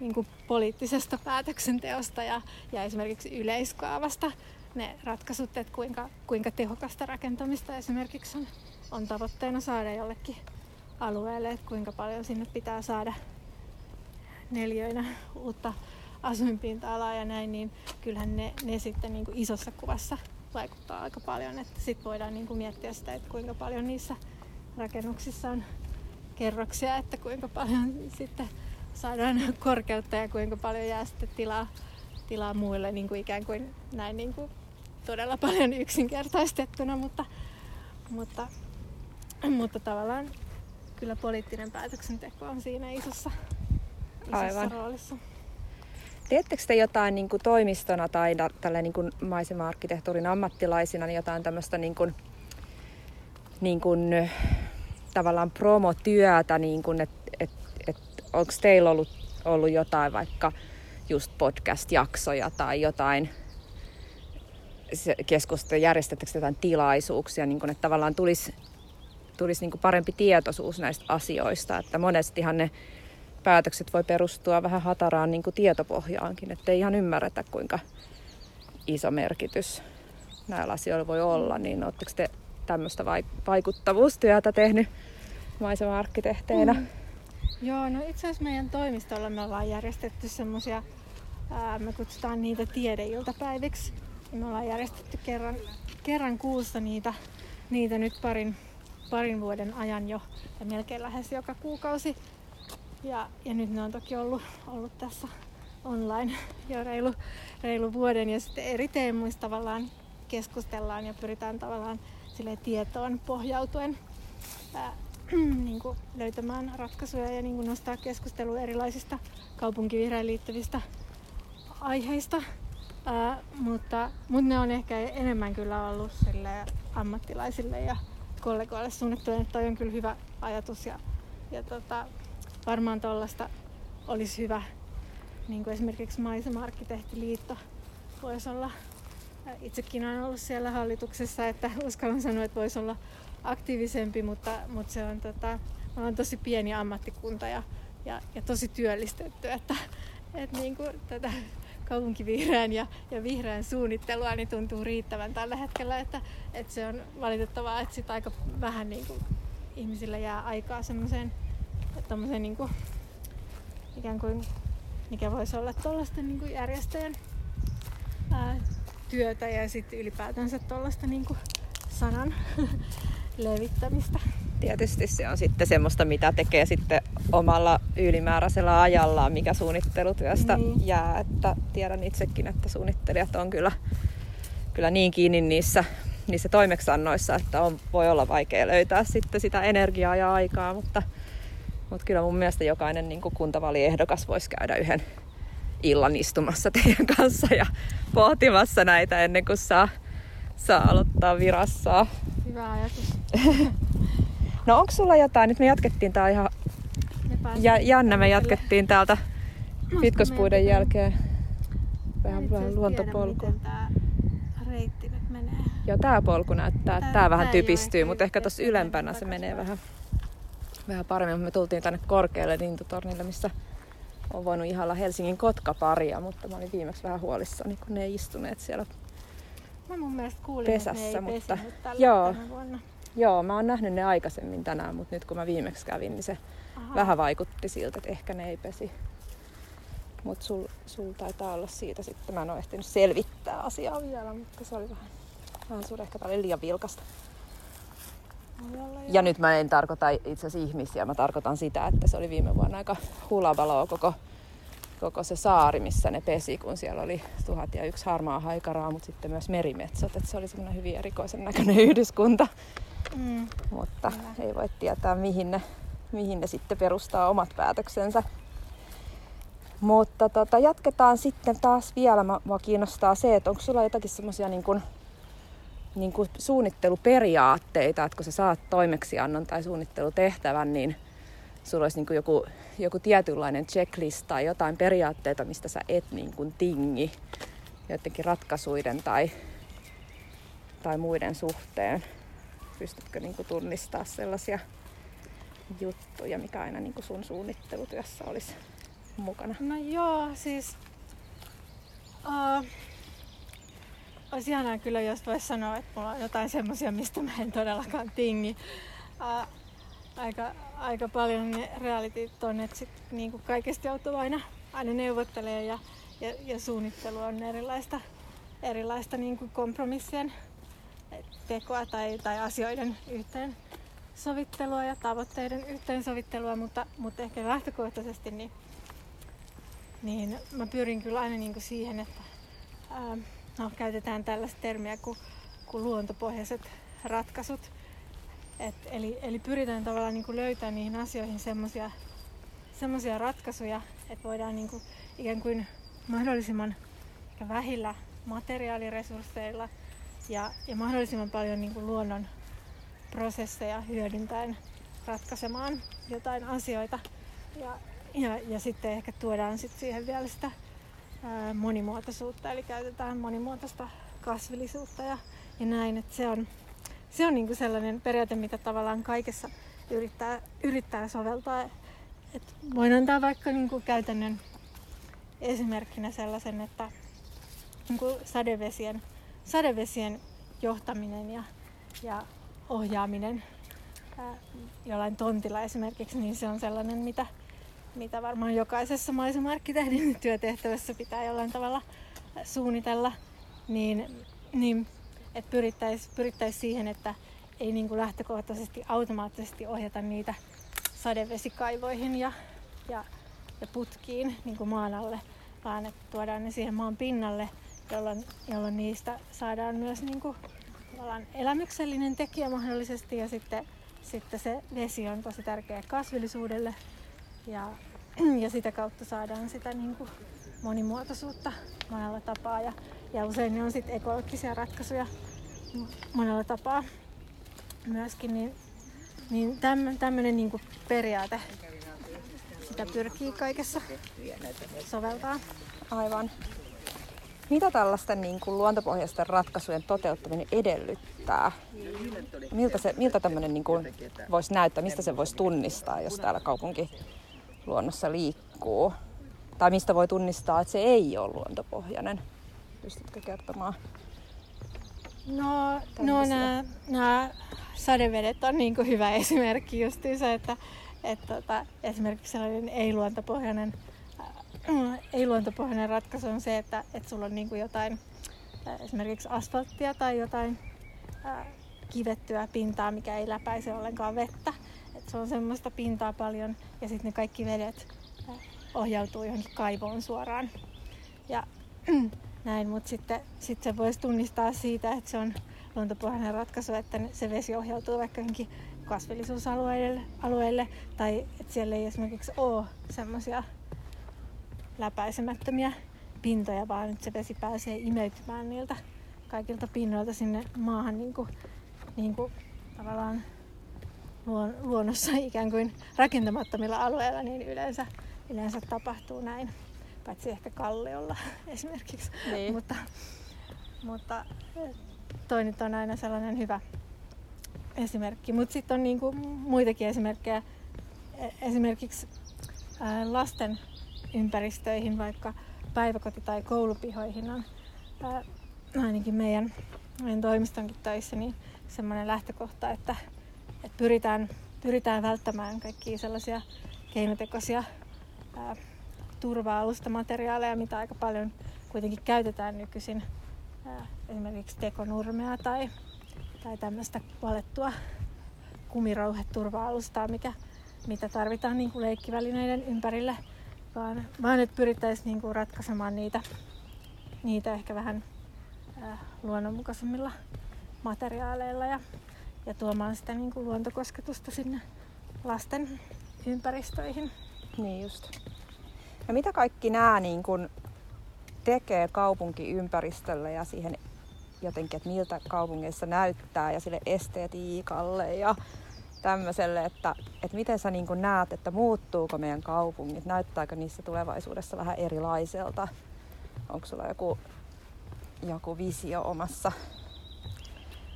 niin kuin poliittisesta päätöksenteosta ja, ja esimerkiksi yleiskaavasta ne ratkaisut, että kuinka, kuinka tehokasta rakentamista esimerkiksi on, on tavoitteena saada jollekin alueelle, että kuinka paljon sinne pitää saada neljöinä uutta asuinpinta-alaa ja näin, niin kyllähän ne, ne sitten niin kuin isossa kuvassa vaikuttaa aika paljon. Että sitten voidaan niin kuin miettiä sitä, että kuinka paljon niissä rakennuksissa on kerroksia, että kuinka paljon sitten saadaan korkeutta ja kuinka paljon jää sitten tilaa, tilaa muille niin kuin ikään kuin näin niin kuin todella paljon yksinkertaistettuna, mutta, mutta, mutta tavallaan kyllä poliittinen päätöksenteko on siinä isossa, isossa Aivan. roolissa. Teettekö te jotain niin kuin toimistona tai tällä niin kuin maisema-arkkitehtuurin ammattilaisina niin jotain tämmöistä niin kuin, niin kuin, tavallaan promotyötä, niin kuin, että et, et, onko teillä ollut, ollut jotain vaikka just podcast-jaksoja tai jotain keskustelua, järjestettekö jotain tilaisuuksia, niin kuin, että tavallaan tulisi tulisi niin kuin parempi tietoisuus näistä asioista. Että monestihan ne päätökset voi perustua vähän hataraan niin kuin tietopohjaankin, että ei ihan ymmärretä kuinka iso merkitys näillä asioilla voi olla. Niin oletteko te tämmöistä vaikuttavuustyötä tehnyt maisema-arkkitehteinä? Mm. Joo, no itse asiassa meidän toimistolla me ollaan järjestetty semmoisia, me kutsutaan niitä tiedeiltapäiviksi. Me ollaan järjestetty kerran, kerran kuussa niitä, niitä nyt parin parin vuoden ajan jo ja melkein lähes joka kuukausi. Ja, ja nyt ne on toki ollut, ollut tässä online jo reilu, reilu vuoden ja sitten eri teemoista tavallaan keskustellaan ja pyritään tavallaan sille tietoon pohjautuen ää, [CLEARS THROAT] niin kuin löytämään ratkaisuja ja niin kuin nostaa keskustelua erilaisista kaupunkivihreään liittyvistä aiheista. Ää, mutta, mutta ne on ehkä enemmän kyllä ollut sille ammattilaisille ja kollegoille suunnittelen, että toi on kyllä hyvä ajatus ja, ja tota, varmaan tuollaista olisi hyvä, niin kuin esimerkiksi Maisema-arkkitehtiliitto voisi olla, itsekin olen ollut siellä hallituksessa, että uskallan sanoa, että voisi olla aktiivisempi, mutta, mutta se on, tota, on tosi pieni ammattikunta ja, ja, ja tosi työllistetty, että, että niin kuin tätä kaupunkivihreän ja, ja vihreän suunnittelua niin tuntuu riittävän tällä hetkellä, että, että se on valitettavaa, että sit aika vähän niin kuin, ihmisillä jää aikaa semmoiseen niin kuin, ikään kuin mikä voisi olla tuollaisten niin järjestäjän ää, työtä ja sitten ylipäätänsä tuollaista niin sanan [LAUGHS] levittämistä tietysti se on sitten semmoista, mitä tekee sitten omalla ylimääräisellä ajallaan, mikä suunnittelutyöstä niin. jää. Että tiedän itsekin, että suunnittelijat on kyllä, kyllä niin kiinni niissä, niissä toimeksannoissa, että on, voi olla vaikea löytää sitten sitä energiaa ja aikaa, mutta, mutta kyllä mun mielestä jokainen niin kuntavaliehdokas voisi käydä yhden illan istumassa teidän kanssa ja pohtimassa näitä ennen kuin saa saa aloittaa virassa. Hyvä ajatus. no onko sulla jotain, nyt me jatkettiin tää ihan, ja Janne me jatkettiin täältä pitkospuiden jälkeen. Vähän, vähän luontopolku. Tiedä, reitti nyt menee. Joo, tää polku näyttää, että tää, tää vähän typistyy, mutta ehkä tuossa ylempänä se menee vähän, vähän paremmin. Me tultiin tänne korkealle lintutornille, missä on voinut ihalla Helsingin kotkaparia, mutta mä olin viimeksi vähän huolissani, kun ne ei istuneet siellä Mä mun mielestä kuulin, pesässä, että ne ei mutta joo, vuonna. joo, mä oon nähnyt ne aikaisemmin tänään, mutta nyt kun mä viimeksi kävin, niin se Aha. vähän vaikutti siltä, että ehkä ne ei pesi. Mutta sul, sul taitaa olla siitä sitten. Mä en ole ehtinyt selvittää asiaa vielä, mutta se oli vähän, vähän suuri. Ehkä tää oli liian vilkasta. Ja nyt mä en tarkoita itse asiassa ihmisiä, mä tarkoitan sitä, että se oli viime vuonna aika hulabaloa koko, koko se saari, missä ne pesi, kun siellä oli tuhat ja yksi harmaa haikaraa, mutta sitten myös merimetsot, että se oli semmoinen hyvin erikoisen näköinen [LAUGHS] yhdyskunta. Mm. Mutta Kyllä. ei voi tietää, mihin ne, mihin ne sitten perustaa omat päätöksensä. Mutta tota, jatketaan sitten taas vielä. Mua kiinnostaa se, että onko sulla jotakin semmoisia niin kuin, niin kuin suunnitteluperiaatteita, että kun sä saat toimeksiannon tai suunnittelutehtävän, niin sulla olisi niin kuin joku, joku tietynlainen checklist tai jotain periaatteita, mistä sä et niin kuin tingi joidenkin ratkaisuiden tai, tai muiden suhteen. Pystytkö niin kuin tunnistaa sellaisia juttuja, mikä aina niin kuin sun suunnittelutyössä olisi mukana? No joo, siis... Uh, olisi ihanaa kyllä, jos voisi sanoa, että mulla on jotain semmoisia, mistä mä en todellakaan tingi. Aika, aika paljon ne realityt on, että sit, niin kuin kaikesta joutuu aina, aina neuvottelee ja, ja, ja suunnittelu on erilaista, erilaista niin kuin kompromissien tekoa tai, tai asioiden yhteen sovittelua ja tavoitteiden yhteensovittelua, mutta, mutta ehkä lähtökohtaisesti niin niin mä pyrin kyllä aina niin kuin siihen, että ää, no, käytetään tällaista termiä kuin, kuin luontopohjaiset ratkaisut. Et, eli, eli pyritään tavallaan niin kuin löytämään niihin asioihin semmoisia ratkaisuja, että voidaan niin kuin ikään kuin mahdollisimman vähillä materiaaliresursseilla ja, ja mahdollisimman paljon niin kuin luonnon prosesseja hyödyntäen ratkaisemaan jotain asioita. Ja, ja, ja sitten ehkä tuodaan sit siihen vielä sitä monimuotoisuutta, eli käytetään monimuotoista kasvillisuutta ja, ja näin. Et se on, se on niinku sellainen periaate, mitä tavallaan kaikessa yrittää, yrittää soveltaa. Et voin antaa vaikka niinku käytännön esimerkkinä sellaisen, että niinku sadevesien, sadevesien johtaminen ja, ja ohjaaminen ää, jollain tontilla esimerkiksi, niin se on sellainen, mitä, mitä varmaan jokaisessa maisemarkkitehdin [LAUGHS] työtehtävässä pitää jollain tavalla suunnitella, niin, niin että pyrittäisiin pyrittäisi siihen, että ei niin kuin lähtökohtaisesti automaattisesti ohjata niitä sadevesikaivoihin ja, ja, ja putkiin niin kuin maan alle, vaan että tuodaan ne siihen maan pinnalle, jolloin, jolloin niistä saadaan myös niin kuin, elämyksellinen tekijä mahdollisesti ja sitten, sitten se vesi on tosi tärkeä kasvillisuudelle ja, [CLEARS THROAT] ja sitä kautta saadaan sitä niin kuin monimuotoisuutta monella tapaa. Ja, ja usein ne on sitten ekologisia ratkaisuja monella tapaa myöskin. Niin, niin tämmöinen niin periaate sitä pyrkii kaikessa soveltaa. Aivan. Mitä tällaisten niin kuin luontopohjaisten ratkaisujen toteuttaminen edellyttää? Miltä, se, miltä tämmöinen niin kuin voisi näyttää? Mistä se voisi tunnistaa, jos täällä kaupunki luonnossa liikkuu? Tai mistä voi tunnistaa, että se ei ole luontopohjainen? Pystytkö kertomaan? No, no nämä, nämä sadevedet on niin kuin hyvä esimerkki justiinsa, että, että tota, esimerkiksi sellainen ei-luontopohjainen, äh, ei-luontopohjainen ratkaisu on se, että, että sulla on niin kuin jotain äh, esimerkiksi asfalttia tai jotain äh, kivettyä pintaa, mikä ei läpäise ollenkaan vettä. Se on semmoista pintaa paljon ja sitten ne kaikki vedet ohjautuu johonkin kaivoon suoraan. Ja [CLEARS THROAT] näin, mutta sitten sit se voisi tunnistaa siitä, että se on luontopohjainen ratkaisu, että se vesi ohjautuu vaikka johonkin kasvillisuusalueille alueille, tai että siellä ei esimerkiksi ole semmoisia läpäisemättömiä pintoja, vaan että se vesi pääsee imeytymään niiltä kaikilta pinnoilta sinne maahan niin kuin, niin kuin, tavallaan luonnossa [LAUGHS] ikään kuin rakentamattomilla alueilla, niin yleensä, yleensä tapahtuu näin. Paitsi ehkä Kalliolla [LAUGHS] esimerkiksi. Niin. mutta, mutta toi nyt on aina sellainen hyvä esimerkki. Mutta sitten on niinku muitakin esimerkkejä. E- Esimerkiksi ää, lasten ympäristöihin, vaikka päiväkoti- tai koulupihoihin on ää, ainakin meidän, meidän toimistonkin töissä niin semmoinen lähtökohta, että, että pyritään, pyritään välttämään kaikkia sellaisia keinotekoisia ää, turva-alustamateriaaleja, mitä aika paljon kuitenkin käytetään nykyisin. Ää, esimerkiksi tekonurmea tai, tai tämmöistä valettua kumirouheturva-alustaa, mikä, mitä tarvitaan niin kuin leikkivälineiden ympärille, vaan, vaan että pyrittäisiin niin kuin ratkaisemaan niitä, niitä ehkä vähän ää, luonnonmukaisemmilla materiaaleilla ja, ja tuomaan sitä niin kuin luontokosketusta sinne lasten ympäristöihin. Niin just. No mitä kaikki nämä niin kun tekee kaupunkiympäristölle ja siihen jotenkin, että miltä kaupungeissa näyttää ja sille estetiikalle ja tämmöiselle, että, että miten sä niin näet, että muuttuuko meidän kaupungit, näyttääkö niissä tulevaisuudessa vähän erilaiselta? Onko sulla joku, joku visio omassa,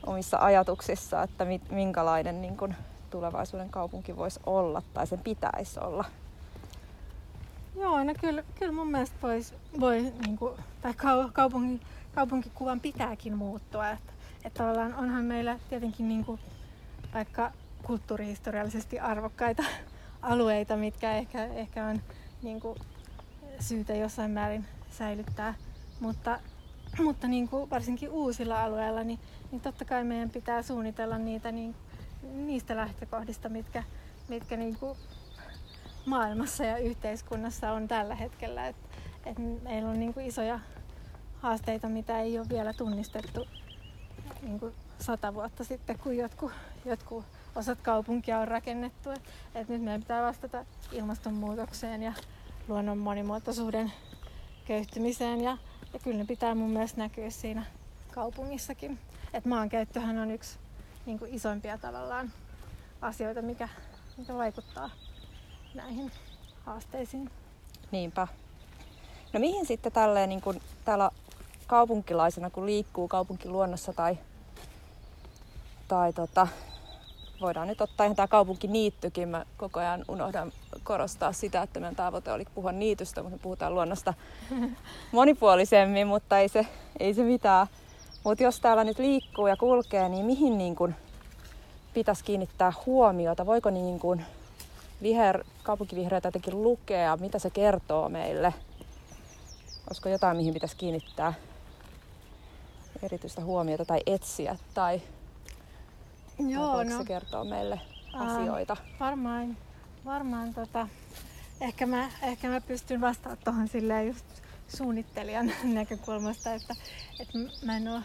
omissa ajatuksissa, että minkälainen niin kun tulevaisuuden kaupunki voisi olla tai sen pitäisi olla? Joo, no kyllä, kyllä mun mielestä vois, voi, niin kuin, tai kaupungin, kaupunkikuvan pitääkin muuttua. Että, että tavallaan onhan meillä tietenkin niin kuin, vaikka kulttuurihistoriallisesti arvokkaita [LAUGHS] alueita, mitkä ehkä, ehkä on niin kuin, syytä jossain määrin säilyttää. Mutta, [CLEARS THROAT] mutta niin kuin varsinkin uusilla alueilla, niin, niin totta kai meidän pitää suunnitella niitä niin, niistä lähtökohdista, mitkä, mitkä niin kuin maailmassa ja yhteiskunnassa on tällä hetkellä. Et, et meillä on niin kuin isoja haasteita, mitä ei ole vielä tunnistettu niin kuin sata vuotta sitten, kun jotkut, jotkut osat kaupunkia on rakennettu. Et, et nyt meidän pitää vastata ilmastonmuutokseen ja luonnon monimuotoisuuden köyhtymiseen ja, ja kyllä ne pitää mun mielestä näkyä siinä kaupungissakin. Et maankäyttöhän on yksi niin kuin isoimpia tavallaan asioita, mikä, mikä vaikuttaa näihin haasteisiin. Niinpä. No mihin sitten tälleen niin kun täällä kaupunkilaisena, kun liikkuu kaupunkiluonnossa tai, tai tota, voidaan nyt ottaa ihan tämä kaupunkiniittykin. Mä koko ajan unohdan korostaa sitä, että meidän tavoite oli puhua niitystä, mutta me puhutaan luonnosta [LAUGHS] monipuolisemmin, mutta ei se, ei se mitään. Mutta jos täällä nyt liikkuu ja kulkee, niin mihin niin kun pitäisi kiinnittää huomiota? Voiko niin kun viher, kaupunkivihreitä jotenkin lukea, mitä se kertoo meille? Olisiko jotain, mihin pitäisi kiinnittää erityistä huomiota tai etsiä tai Joo, no, se kertoo meille ää, asioita? varmaan, varmaan tota, ehkä, mä, ehkä mä pystyn vastaamaan tuohon silleen just suunnittelijan [LAUGHS] näkökulmasta, että, että mä en ole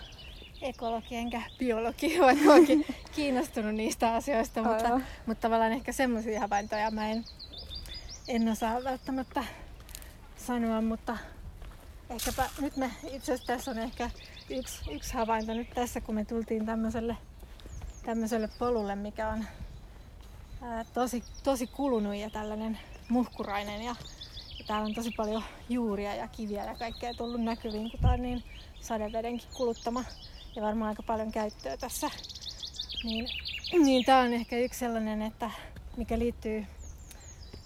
ekologi enkä biologi, [LAUGHS] vaikka olenkin kiinnostunut niistä asioista, mutta, mutta tavallaan ehkä semmoisia havaintoja mä en, en osaa välttämättä sanoa, mutta ehkäpä nyt me itse asiassa tässä on ehkä yksi, yksi havainto nyt tässä, kun me tultiin tämmöiselle, tämmöiselle polulle, mikä on tosi, tosi kulunut ja tällainen muhkurainen ja, ja täällä on tosi paljon juuria ja kiviä ja kaikkea tullut näkyviin, kun tää on niin sadevedenkin kuluttama ja varmaan aika paljon käyttöä tässä. Niin, niin tämä on ehkä yksi sellainen, että mikä liittyy,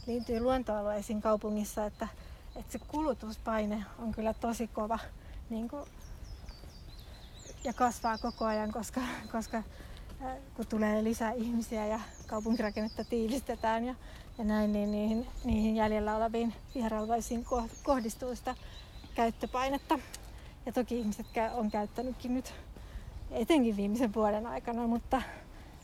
liittyy luontoalueisiin kaupungissa, että, että se kulutuspaine on kyllä tosi kova niin kuin, ja kasvaa koko ajan, koska, koska kun tulee lisää ihmisiä ja kaupunkirakennetta tiivistetään ja, ja näin, niin niihin, niihin jäljellä oleviin viheralvaisiin kohdistuu sitä käyttöpainetta. Ja toki ihmiset on käyttänytkin nyt etenkin viimeisen vuoden aikana, mutta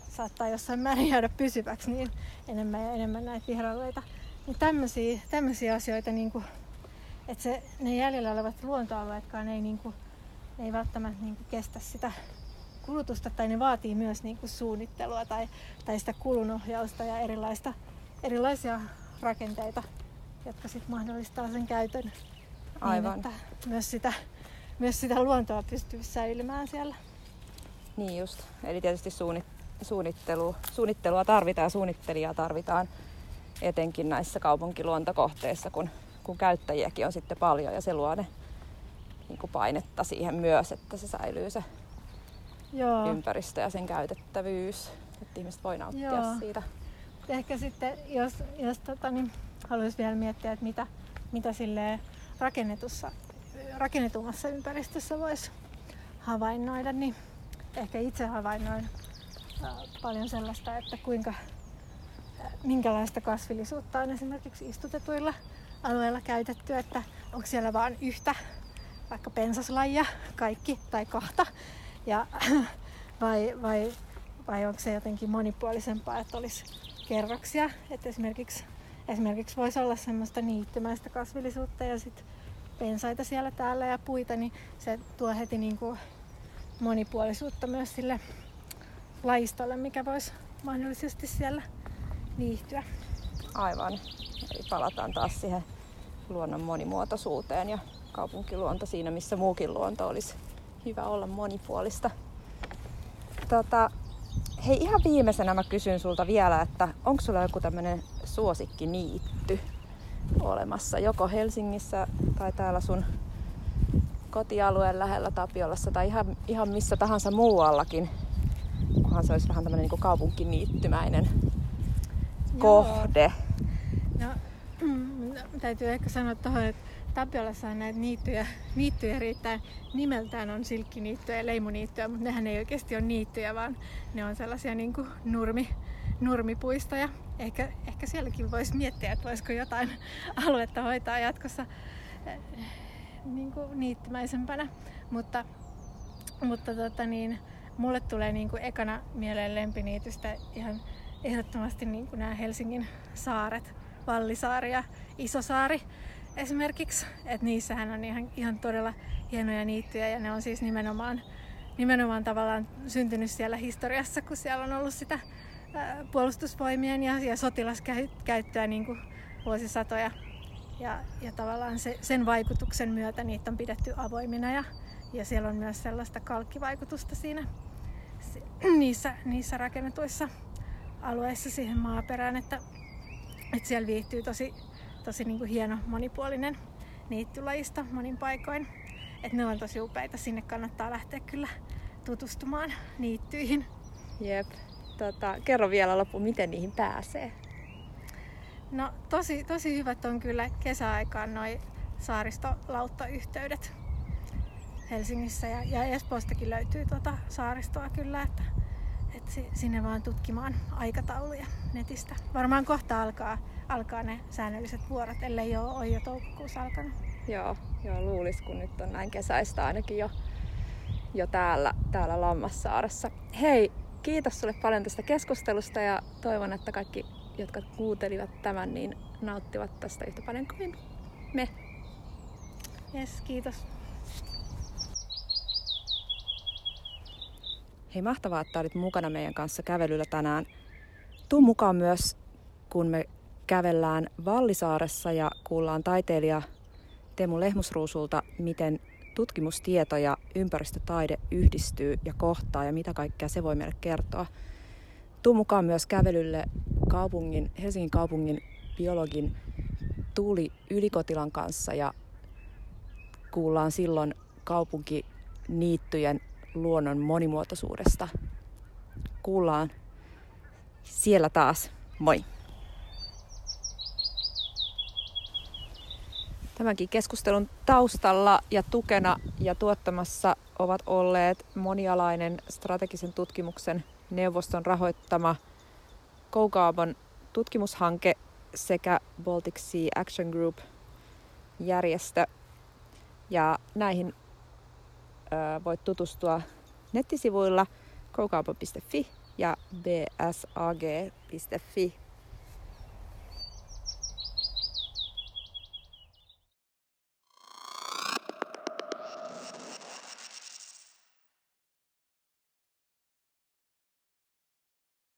saattaa jossain määrin jäädä pysyväksi niin enemmän ja enemmän näitä viheralueita. Niin tämmöisiä, tämmöisiä asioita, niin kuin, että se, ne jäljellä olevat luontoalueetkaan ei, niin kuin, ei välttämättä niin kuin kestä sitä kulutusta tai ne vaatii myös niin kuin suunnittelua tai, tai sitä kulunohjausta ja erilaista, erilaisia rakenteita, jotka sitten mahdollistaa sen käytön Aivan. niin, että myös sitä myös sitä luontoa pystyy säilymään siellä. Niin just. Eli tietysti suunnittelu, suunnittelua tarvitaan ja suunnittelijaa tarvitaan etenkin näissä kaupunkiluontokohteissa, kun, kun käyttäjiäkin on sitten paljon ja se luo ne niin painetta siihen myös, että se säilyy se Joo. ympäristö ja sen käytettävyys, että ihmiset voi nauttia Joo. siitä. Ehkä sitten, jos, jos tota, niin, haluaisi vielä miettiä, että mitä, mitä rakennetussa, rakennetummassa ympäristössä voisi havainnoida, niin ehkä itse havainnoin paljon sellaista, että kuinka, minkälaista kasvillisuutta on esimerkiksi istutetuilla alueilla käytetty, että onko siellä vain yhtä vaikka pensaslajia, kaikki tai kahta, ja, [LAUGHS] vai, vai, vai onko se jotenkin monipuolisempaa, että olisi kerroksia, että esimerkiksi, esimerkiksi voisi olla semmoista niittymäistä kasvillisuutta ja sitten pensaita siellä täällä ja puita, niin se tuo heti niin kuin monipuolisuutta myös sille lajistolle, mikä voisi mahdollisesti siellä viihtyä. Aivan. Eli palataan taas siihen luonnon monimuotoisuuteen ja kaupunkiluonto siinä, missä muukin luonto olisi hyvä olla monipuolista. Tota, hei, ihan viimeisenä mä kysyn sulta vielä, että onko sulla joku tämmöinen suosikkiniitty olemassa, joko Helsingissä tai täällä sun kotialueen lähellä Tapiolassa tai ihan, ihan missä tahansa muuallakin, kunhan se olisi vähän tämmöinen niin kaupunkiniittymäinen Joo. kohde. No, [CLEARS THROAT] täytyy ehkä sanoa tuohon, että Tapiolassa on näitä niittyjä, niittyjä riittää. Nimeltään on silkkiniittyjä ja leimuniittyjä, mutta nehän ei oikeasti ole niittyjä, vaan ne on sellaisia niin kuin nurmi, nurmipuistoja. Ehkä, ehkä sielläkin voisi miettiä, että voisiko jotain aluetta hoitaa jatkossa eh, niin kuin niittymäisempänä. Mutta, mutta tota niin, mulle tulee niin kuin ekana mieleen lempiniitystä ihan ehdottomasti niin kuin nämä Helsingin saaret, Vallisaari ja Isosaari esimerkiksi. Että niissähän on ihan, ihan todella hienoja niittyjä ja ne on siis nimenomaan, nimenomaan tavallaan syntynyt siellä historiassa, kun siellä on ollut sitä puolustusvoimien ja, ja sotilaskäyttöä niin kuin vuosisatoja. Ja, ja tavallaan se, sen vaikutuksen myötä niitä on pidetty avoimina ja, ja siellä on myös sellaista kalkkivaikutusta siinä [CLEARS THROAT] niissä, niissä rakennetuissa alueissa siihen maaperään, että, että siellä viihtyy tosi tosi niin kuin hieno monipuolinen niittylajista monin paikoin. Et ne on tosi upeita, sinne kannattaa lähteä kyllä tutustumaan niittyihin. Jep. Tota, kerro vielä loppu, miten niihin pääsee. No tosi, tosi hyvät on kyllä kesäaikaan noin saaristolauttayhteydet Helsingissä ja, ja Espoostakin löytyy tuota saaristoa kyllä, että, että sinne vaan tutkimaan aikatauluja netistä. Varmaan kohta alkaa alkaa ne säännölliset vuorot, ellei ole, ole jo toukokuussa alkanut. Joo, joo luulis, kun nyt on näin kesäistä ainakin jo, jo täällä, täällä Lammassaaressa. Hei, kiitos sulle paljon tästä keskustelusta ja toivon, että kaikki, jotka kuuntelivat tämän, niin nauttivat tästä yhtä paljon kuin me. Yes, kiitos. Hei, mahtavaa, että olit mukana meidän kanssa kävelyllä tänään. Tuu mukaan myös, kun me kävellään Vallisaaressa ja kuullaan taiteilija Teemu Lehmusruusulta, miten tutkimustieto ja ympäristötaide yhdistyy ja kohtaa ja mitä kaikkea se voi meille kertoa. Tuu mukaan myös kävelylle kaupungin, Helsingin kaupungin biologin Tuuli Ylikotilan kanssa ja kuullaan silloin kaupunkiniittyjen luonnon monimuotoisuudesta. Kuullaan siellä taas. Moi! Tämänkin keskustelun taustalla ja tukena ja tuottamassa ovat olleet monialainen strategisen tutkimuksen neuvoston rahoittama Koukaaban tutkimushanke sekä Baltic Sea Action Group järjestö. Ja näihin ö, voit tutustua nettisivuilla koukaapo.fi ja bsag.fi